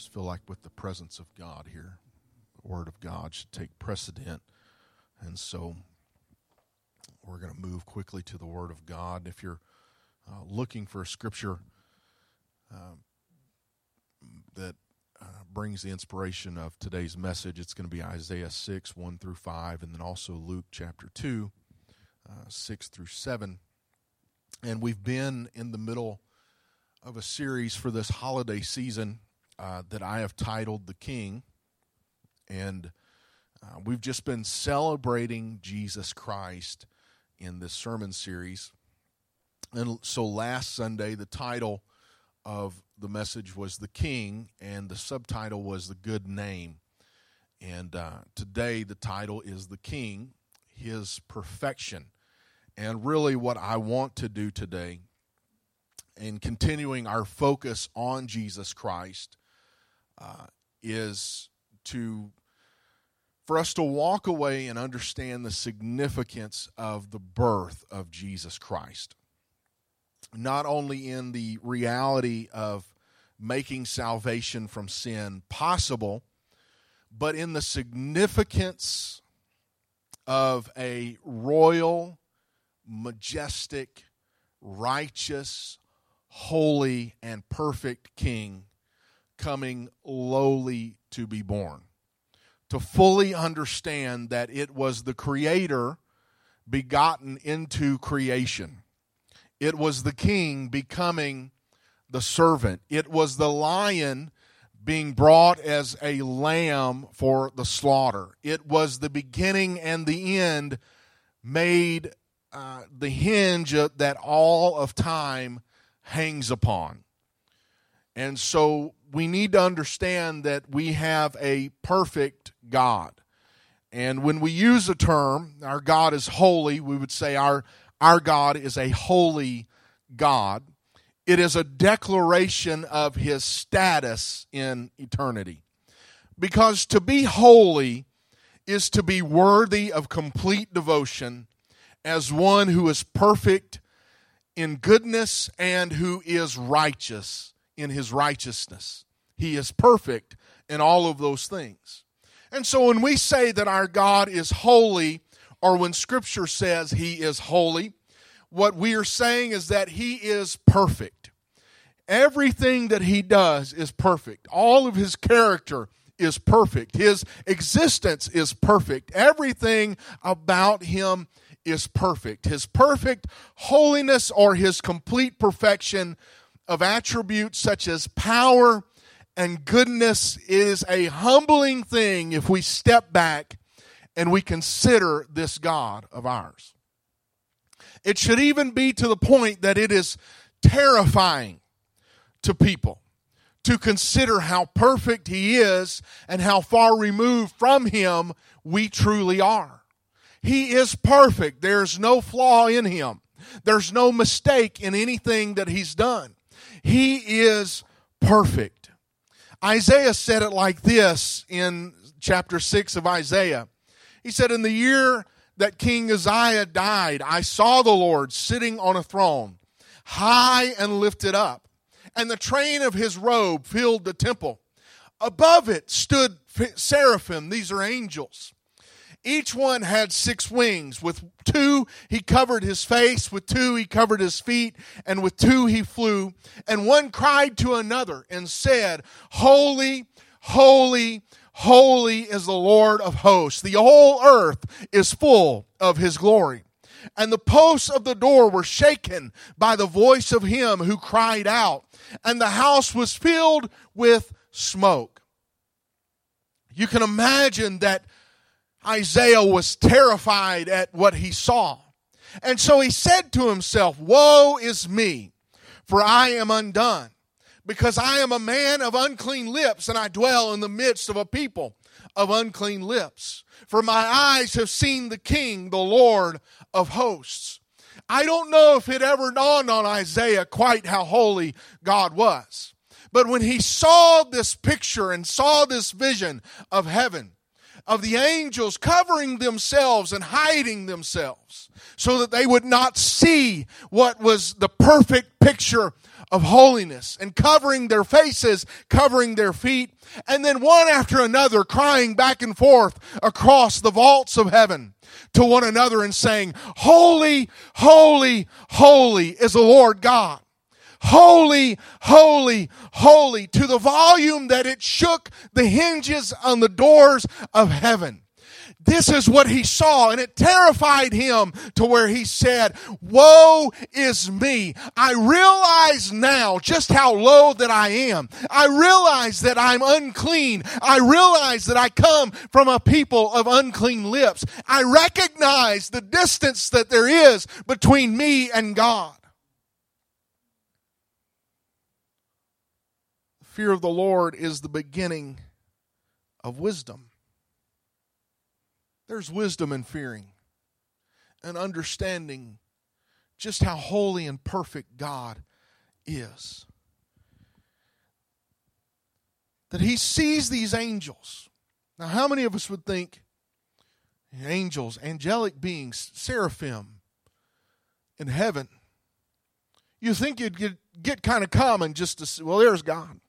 just feel like with the presence of God here, the Word of God should take precedent. And so we're going to move quickly to the Word of God. If you're uh, looking for a scripture uh, that uh, brings the inspiration of today's message, it's going to be Isaiah 6, 1 through 5, and then also Luke chapter 2, uh, 6 through 7. And we've been in the middle of a series for this holiday season uh, that I have titled The King. And uh, we've just been celebrating Jesus Christ in this sermon series. And so last Sunday, the title of the message was The King, and the subtitle was The Good Name. And uh, today, the title is The King, His Perfection. And really, what I want to do today in continuing our focus on Jesus Christ uh, is to for us to walk away and understand the significance of the birth of Jesus Christ. Not only in the reality of making salvation from sin possible, but in the significance of a royal, majestic, righteous, holy, and perfect King coming lowly to be born. To fully understand that it was the Creator begotten into creation, it was the King becoming the servant, it was the lion being brought as a lamb for the slaughter. It was the beginning and the end made uh, the hinge that all of time hangs upon. And so we need to understand that we have a perfect God. And when we use a term, our God is holy, we would say our, our God is a holy God. It is a declaration of his status in eternity. Because to be holy is to be worthy of complete devotion as one who is perfect in goodness and who is righteous in his righteousness. He is perfect in all of those things. And so when we say that our God is holy, or when Scripture says he is holy, what we are saying is that he is perfect. Everything that he does is perfect. All of his character is perfect. His existence is perfect. Everything about him is perfect. His perfect holiness or his complete perfection of attributes such as power and goodness is a humbling thing if we step back and we consider this God of ours. It should even be to the point that it is terrifying to people to consider how perfect He is and how far removed from Him we truly are. He is perfect. There's no flaw in him. There's no mistake in anything that he's done. He is perfect. Isaiah said it like this in chapter 6 of Isaiah. He said, In the year that King Uzziah died, I saw the Lord sitting on a throne, high and lifted up, and the train of his robe filled the temple. Above it stood seraphim, these are angels. Each one had six wings. With two, he covered his face. With two, he covered his feet. And with two, he flew. And one cried to another and said, Holy, holy, holy is the Lord of hosts. The whole earth is full of his glory. And the posts of the door were shaken by the voice of him who cried out, and the house was filled with smoke. You can imagine that Isaiah was terrified at what he saw. And so he said to himself, Woe is me, for I am undone, because I am a man of unclean lips, and I dwell in the midst of a people of unclean lips. For my eyes have seen the King, the Lord of hosts. I don't know if it ever dawned on Isaiah quite how holy God was. But when he saw this picture and saw this vision of heaven, of the angels covering themselves and hiding themselves so that they would not see what was the perfect picture of holiness and covering their faces, covering their feet, and then one after another crying back and forth across the vaults of heaven to one another and saying, Holy, holy, holy is the Lord God. Holy, holy, holy to the volume that it shook the hinges on the doors of heaven this is what he saw, and it terrified him to where he said, Woe is me. I realize now just how low that I am. I realize that I'm unclean. I realize that I come from a people of unclean lips. I recognize the distance that there is between me and God. The fear of the Lord is the beginning of wisdom. There's wisdom in fearing and understanding just how holy and perfect God is. That he sees these angels. Now, how many of us would think angels, angelic beings, seraphim in heaven? You think you'd get, get kind of common just to say, well, there's God.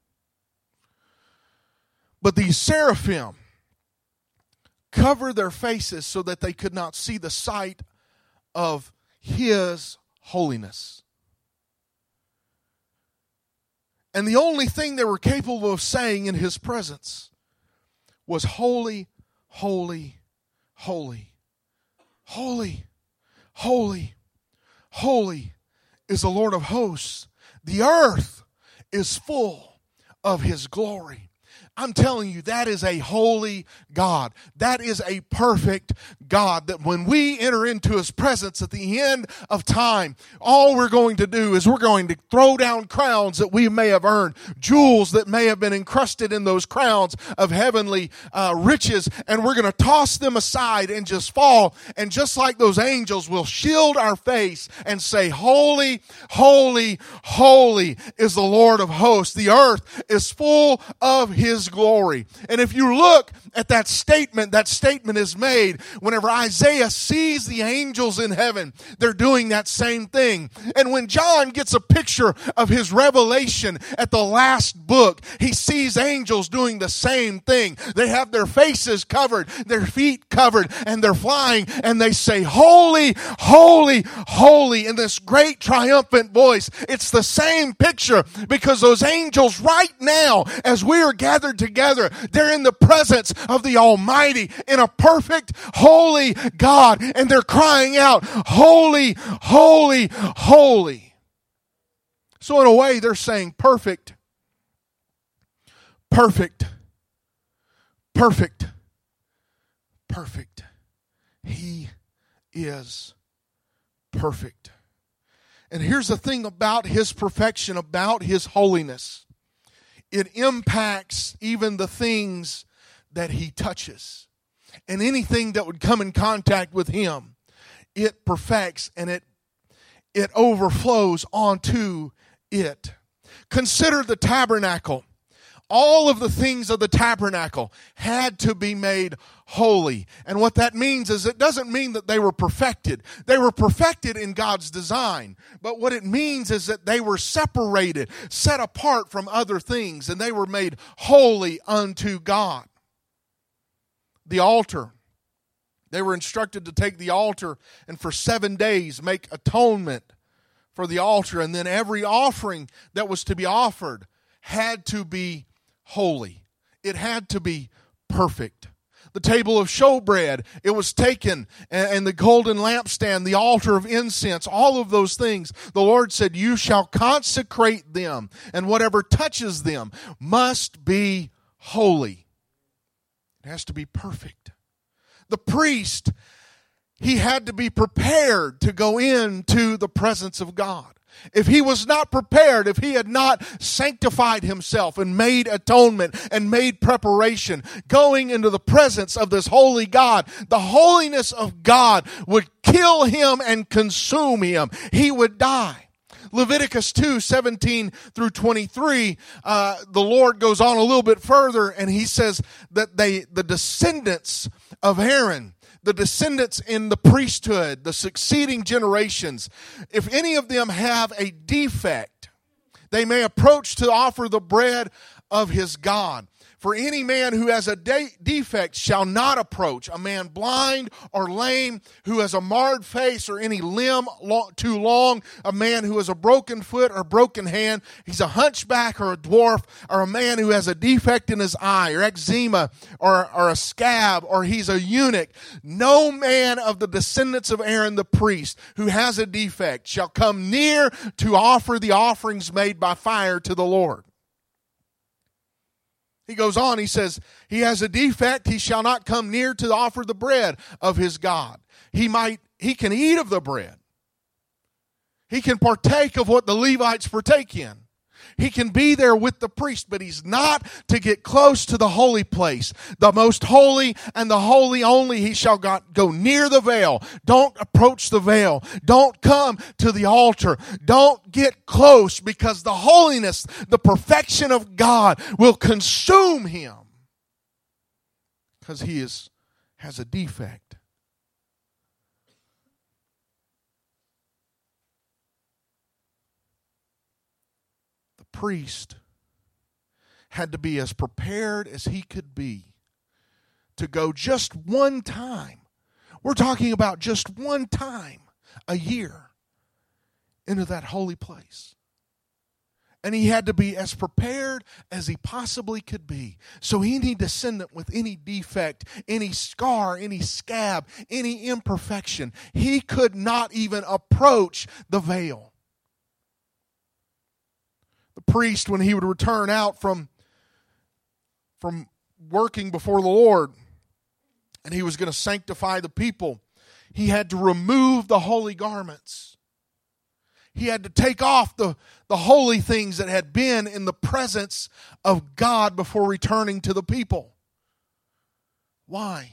But these seraphim, cover their faces so that they could not see the sight of His holiness. And the only thing they were capable of saying in His presence was, Holy, holy, holy, holy, holy, holy is the Lord of hosts. The earth is full of His glory. I'm telling you, that is a holy God. That is a perfect God. That when we enter into His presence at the end of time, all we're going to do is we're going to throw down crowns that we may have earned, jewels that may have been encrusted in those crowns of heavenly uh, riches, and we're going to toss them aside and just fall. And just like those angels, we'll shield our face and say, Holy, holy, holy is the Lord of hosts. The earth is full of His glory. And if you look at that statement, that statement is made whenever Isaiah sees the angels in heaven. They're doing that same thing. And when John gets a picture of his revelation at the last book, he sees angels doing the same thing. They have their faces covered, their feet covered, and they're flying and they say, Holy, holy, holy in this great triumphant voice. It's the same picture because those angels right now, as we are gathered gathered together. They're in the presence of the Almighty in a perfect, holy God. And they're crying out, Holy, holy, holy. So, in a way, they're saying, Perfect, perfect, perfect, perfect. He is perfect. And here's the thing about his perfection, about his holiness it impacts even the things that he touches. And anything that would come in contact with him, it perfects and it it overflows onto it. Consider the tabernacle all of the things of the tabernacle had to be made holy. And what that means is it doesn't mean that they were perfected. They were perfected in God's design. But what it means is that they were separated, set apart from other things, and they were made holy unto God. The altar. They were instructed to take the altar and for seven days make atonement for the altar. And then every offering that was to be offered had to be holy. It had to be perfect. The table of showbread, it was taken, and the golden lampstand, the altar of incense, all of those things. The Lord said, You shall consecrate them, and whatever touches them must be holy. It has to be perfect. The priest, he had to be prepared to go into the presence of God. If he was not prepared, if he had not sanctified himself and made atonement and made preparation, going into the presence of this holy God, the holiness of God would kill him and consume him. He would die. Leviticus 2 17 through 23, uh, the Lord goes on a little bit further and he says that they, the descendants of Aaron, the descendants in the priesthood, the succeeding generations, if any of them have a defect, they may approach to offer the bread of his God. For any man who has a de- defect shall not approach. A man blind or lame who has a marred face or any limb lo- too long. A man who has a broken foot or broken hand. He's a hunchback or a dwarf or a man who has a defect in his eye or eczema or, or a scab or he's a eunuch. No man of the descendants of Aaron the priest who has a defect shall come near to offer the offerings made by fire to the Lord. He goes on, he says, He has a defect, he shall not come near to offer the bread of his God. He might, he can eat of the bread. He can partake of what the Levites partake in. He can be there with the priest, but he's not to get close to the holy place. The most holy and the holy only he shall go near the veil. Don't approach the veil. Don't come to the altar. Don't get close because the holiness, the perfection of God will consume him because he is has a defect. Priest had to be as prepared as he could be to go just one time. We're talking about just one time a year into that holy place. And he had to be as prepared as he possibly could be. So any descendant with any defect, any scar, any scab, any imperfection, he could not even approach the veil priest when he would return out from from working before the Lord and he was going to sanctify the people, he had to remove the holy garments. He had to take off the, the holy things that had been in the presence of God before returning to the people. Why?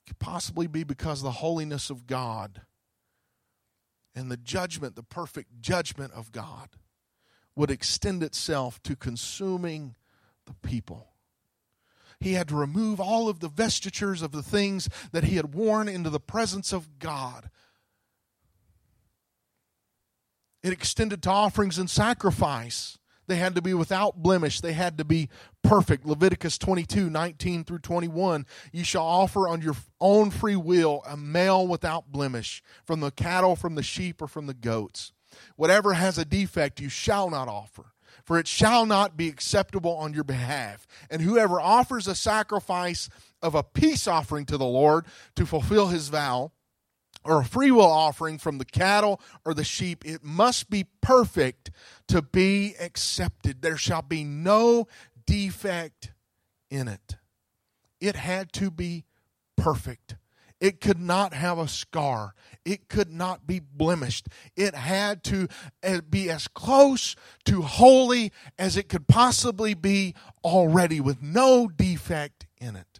It could possibly be because the holiness of God and the judgment, the perfect judgment of God, would extend itself to consuming the people. He had to remove all of the vestitures of the things that he had worn into the presence of God. It extended to offerings and sacrifice. They had to be without blemish. They had to be perfect. Leviticus 22, 19 through 21. You shall offer on your own free will a male without blemish from the cattle, from the sheep, or from the goats. Whatever has a defect, you shall not offer, for it shall not be acceptable on your behalf. And whoever offers a sacrifice of a peace offering to the Lord to fulfill his vow, or a free will offering from the cattle or the sheep, it must be perfect to be accepted. There shall be no defect in it. It had to be perfect. It could not have a scar. It could not be blemished. It had to eh, be as close to holy as it could possibly be already with no defect in it.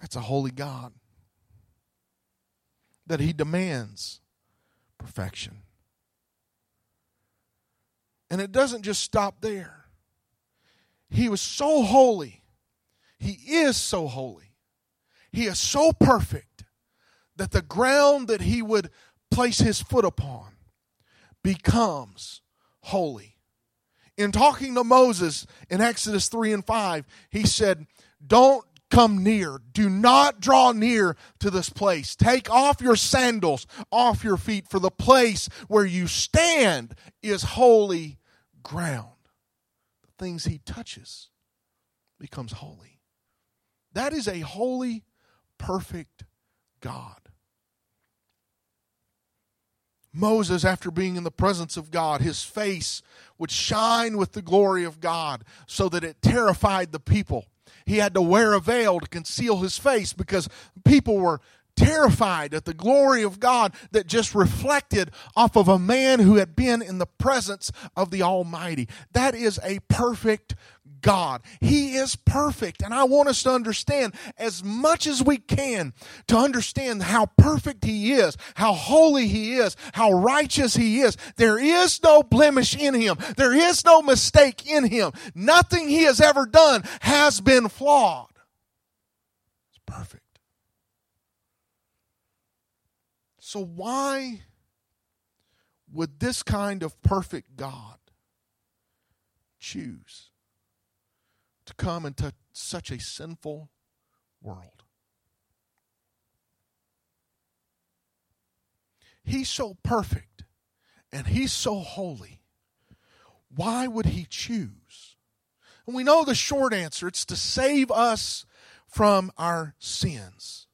That's a holy God. That He demands perfection. And it doesn't just stop there. He was so holy. He is so holy. He is so perfect that the ground that he would place his foot upon becomes holy. In talking to Moses in Exodus 3 and 5, he said, Don't come near. Do not draw near to this place. Take off your sandals off your feet, for the place where you stand is holy ground. The things he touches becomes holy. That is a holy, perfect God. Moses, after being in the presence of God, his face would shine with the glory of God so that it terrified the people he had to wear a veil to conceal his face because people were terrified at the glory of God that just reflected off of a man who had been in the presence of the Almighty. That is a perfect God. He is perfect. And I want us to understand as much as we can to understand how perfect He is, how holy He is, how righteous He is. There is no blemish in Him, there is no mistake in Him. Nothing He has ever done has been flawed. It's perfect. So, why would this kind of perfect God choose to come into such a sinful world? He's so perfect and he's so holy. Why would he choose? And we know the short answer it's to save us from our sins.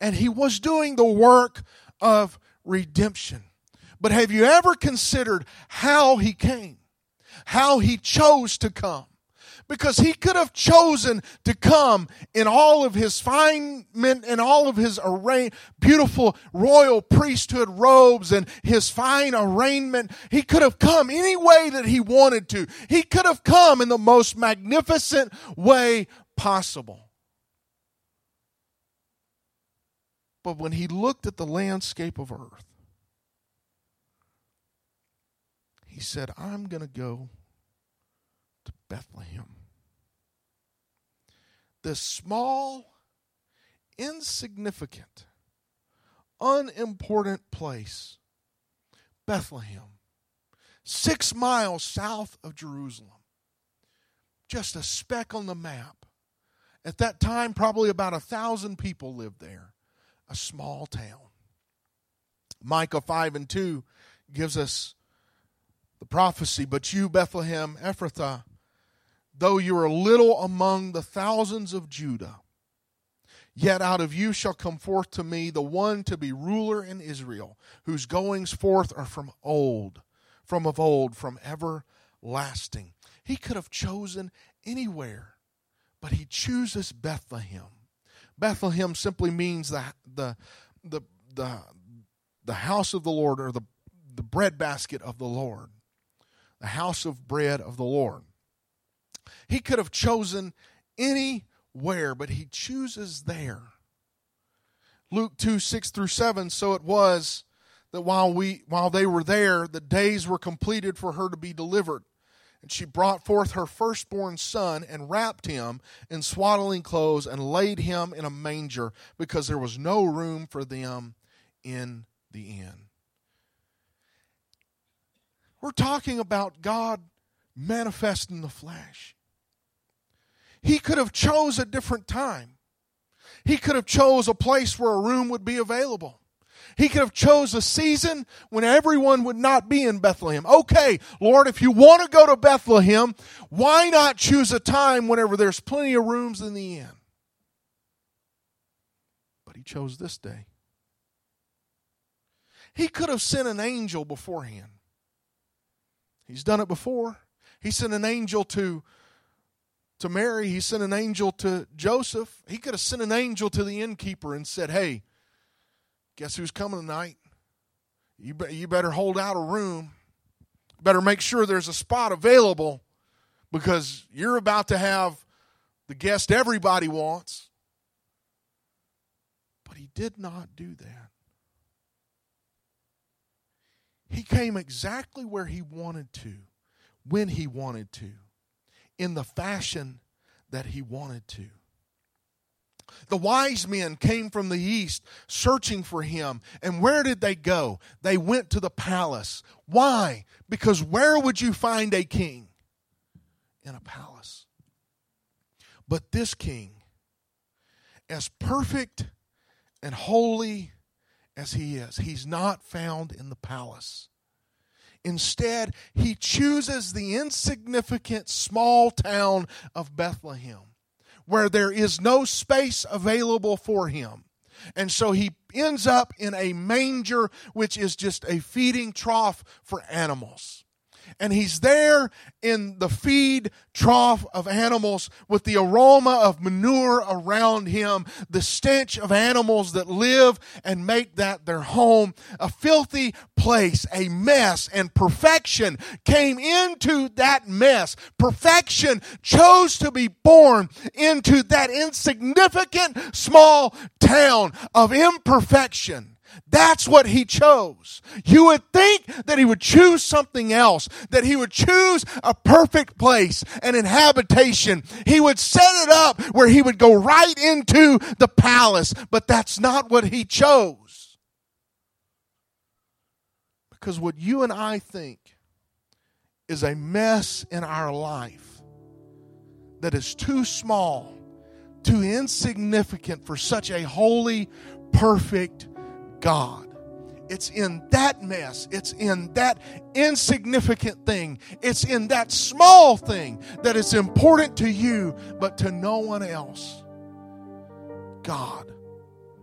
And he was doing the work of redemption. But have you ever considered how he came? How he chose to come? Because he could have chosen to come in all of his fine and all of his array, beautiful royal priesthood robes and his fine arraignment. He could have come any way that he wanted to. He could have come in the most magnificent way possible. But when he looked at the landscape of earth, he said, I'm going to go to Bethlehem. This small, insignificant, unimportant place, Bethlehem, six miles south of Jerusalem, just a speck on the map. At that time, probably about a thousand people lived there, a small town. Micah 5 and 2 gives us the prophecy, but you, Bethlehem Ephrathah, though you are little among the thousands of Judah, yet out of you shall come forth to me the one to be ruler in Israel, whose goings forth are from old, from of old, from everlasting. He could have chosen anywhere, but he chooses Bethlehem. Bethlehem simply means the the the the, the house of the Lord or the, the bread basket of the Lord the house of bread of the Lord. He could have chosen anywhere, but he chooses there. Luke 2 6 through 7. So it was that while, we, while they were there, the days were completed for her to be delivered. And she brought forth her firstborn son and wrapped him in swaddling clothes and laid him in a manger because there was no room for them in the inn. We're talking about God manifest in the flesh. He could have chose a different time. He could have chose a place where a room would be available. He could have chose a season when everyone would not be in Bethlehem. Okay, Lord, if you want to go to Bethlehem, why not choose a time whenever there's plenty of rooms in the inn? But he chose this day. He could have sent an angel beforehand. He's done it before. He sent an angel to to Mary, he sent an angel to Joseph. He could have sent an angel to the innkeeper and said, "Hey, guess who's coming tonight? You be, you better hold out a room. Better make sure there's a spot available because you're about to have the guest everybody wants." But he did not do that. He came exactly where he wanted to, when he wanted to, in the fashion that he wanted to. The wise men came from the east searching for him. And where did they go? They went to the palace. Why? Because where would you find a king? In a palace. But this king, as perfect and holy as he is. He's not found in the palace. Instead, he chooses the insignificant small town of Bethlehem, where there is no space available for him. And so he ends up in a manger, which is just a feeding trough for animals and he's there in the feed trough of animals with the aroma of manure around him, the stench of animals that live and make that their home, a filthy place, a mess, and perfection came into that mess. Perfection chose to be born into that insignificant small town of imperfection. That's what he chose. You would think that he would choose something else, that he would choose a perfect place, an inhabitation. He would set it up where he would go right into the palace, but that's not what he chose. Because what you and I think is a mess in our life that is too small, too insignificant for such a holy, perfect God. It's in that mess, it's in that insignificant thing, it's in that small thing that is important to you, but to no one else. God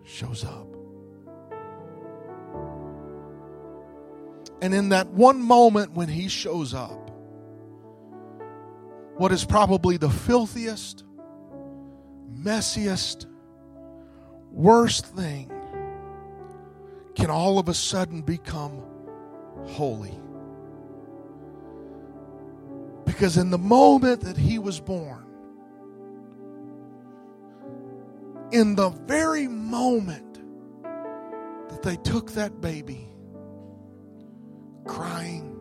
shows up. And in that one moment when he shows up, what is probably the filthiest, messiest, worst thing can all of a sudden become holy. Because in the moment that he was born, in the very moment that they took that baby, crying,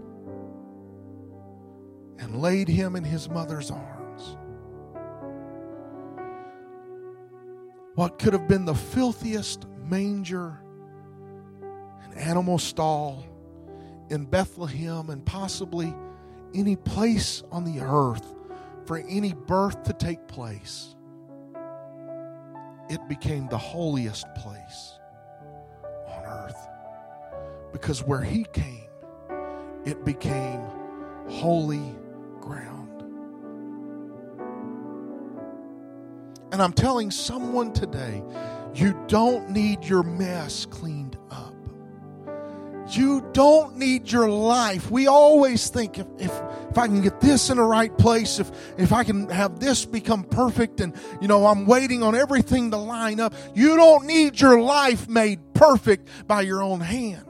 and laid him in his mother's arms. What could have been the filthiest manger and animal stall in Bethlehem and possibly any place on the earth for any birth to take place, it became the holiest place on earth. Because where he came, it became holy ground. And I'm telling someone today, you don't need your mess cleaned. You don't need your life. We always think if, if, if I can get this in the right place, if, if I can have this become perfect, and you know, I'm waiting on everything to line up. You don't need your life made perfect by your own hand.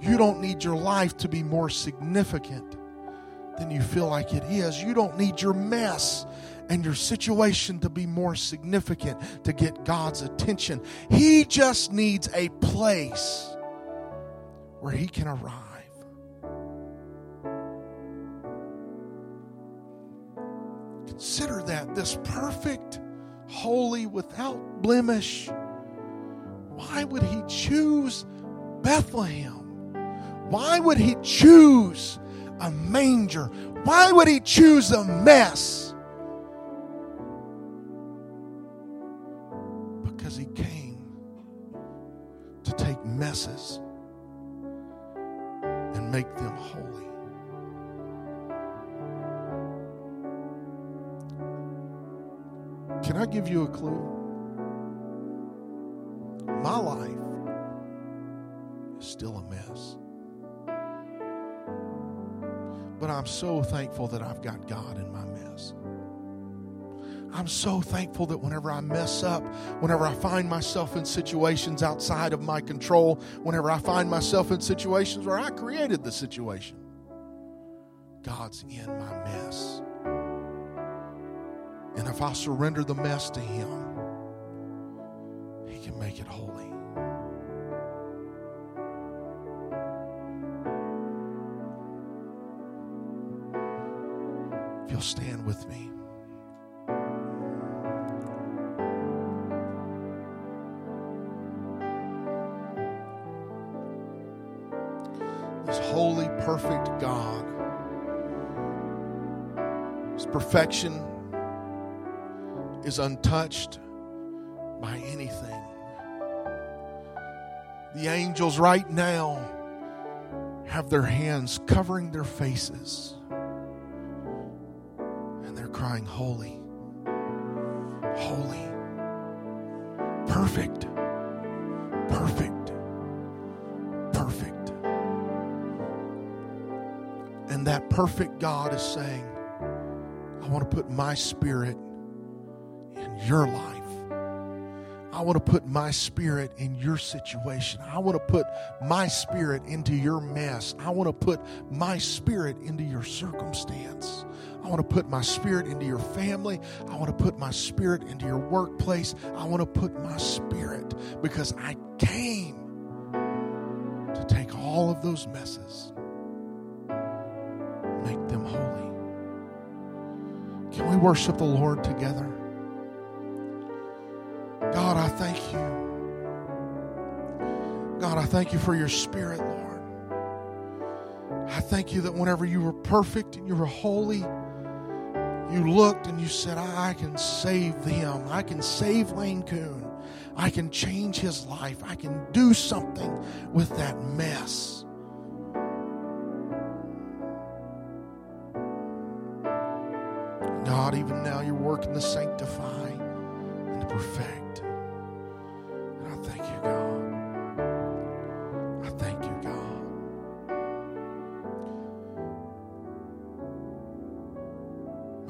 You don't need your life to be more significant than you feel like it is. You don't need your mess and your situation to be more significant to get God's attention. He just needs a place where He can arrive. Consider that this perfect, holy, without blemish. Why would He choose Bethlehem? Why would he choose a manger? Why would he choose a mess? Because he came to take messes make them holy. Can I give you a clue? My life is still a mess. But I'm so thankful that I've got God in my mess. I'm so thankful that whenever I mess up, whenever I find myself in situations outside of my control, whenever I find myself in situations where I created the situation, God's in my mess. And if I surrender the mess to Him, He can make it holy. If you'll stand with me. God. His perfection is untouched by anything. The angels right now have their hands covering their faces and they're crying, Holy, holy, perfect God is saying, I want to put my spirit in your life. I want to put my spirit in your situation. I want to put my spirit into your mess. I want to put my spirit into your circumstance. I want to put my spirit into your family. I want to put my spirit into your workplace. I want to put my spirit because I came to take all of those messes, Can we worship the Lord together? God, I thank you. God, I thank you for your spirit, Lord. I thank you that whenever you were perfect and you were holy, you looked and you said, I can save them. I can save Lane Coon. I can change his life. I can do something with that mess. God, even now you're working to sanctify and to perfect. And I thank you, God. I thank you, God.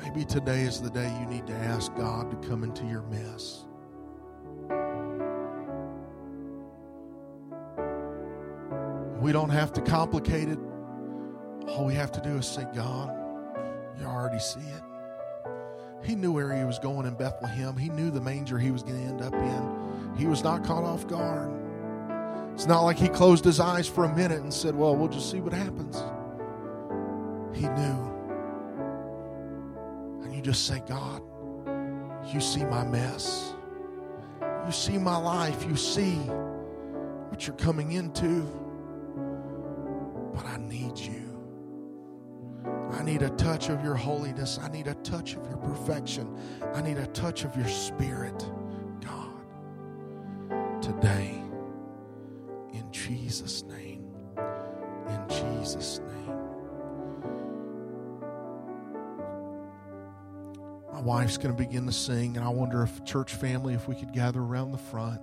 Maybe today is the day you need to ask God to come into your mess. We don't have to complicate it. All we have to do is say, God, you already see it. He knew where he was going in Bethlehem. He knew the manger he was going to end up in. He was not caught off guard. It's not like he closed his eyes for a minute and said, Well, we'll just see what happens. He knew. And you just say, God, you see my mess. You see my life. You see what you're coming into. But I need you. I need a touch of your holiness. I need a touch of your perfection. I need a touch of your spirit, God. Today, in Jesus' name. In Jesus' name. My wife's going to begin to sing, and I wonder if church family, if we could gather around the front.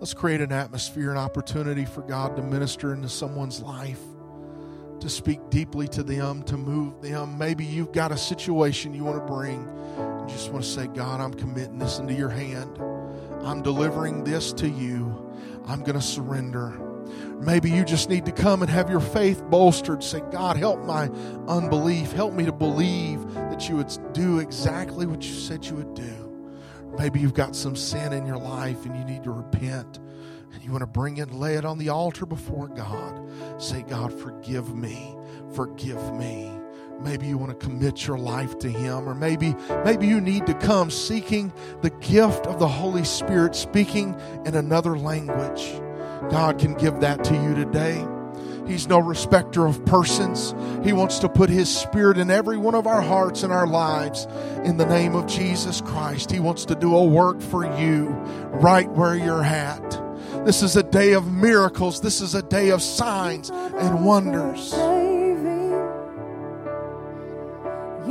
Let's create an atmosphere, an opportunity for God to minister into someone's life to speak deeply to them, to move them. Maybe you've got a situation you want to bring. You just want to say, God, I'm committing this into your hand. I'm delivering this to you. I'm going to surrender. Maybe you just need to come and have your faith bolstered. Say, God, help my unbelief. Help me to believe that you would do exactly what you said you would do. Maybe you've got some sin in your life and you need to repent and you want to bring it, lay it on the altar before God. Say, God, forgive me. Forgive me. Maybe you want to commit your life to Him, or maybe, maybe you need to come seeking the gift of the Holy Spirit, speaking in another language. God can give that to you today. He's no respecter of persons. He wants to put His Spirit in every one of our hearts and our lives in the name of Jesus Christ. He wants to do a work for you right where you're at. This is a day of miracles. This is a day of signs and wonders.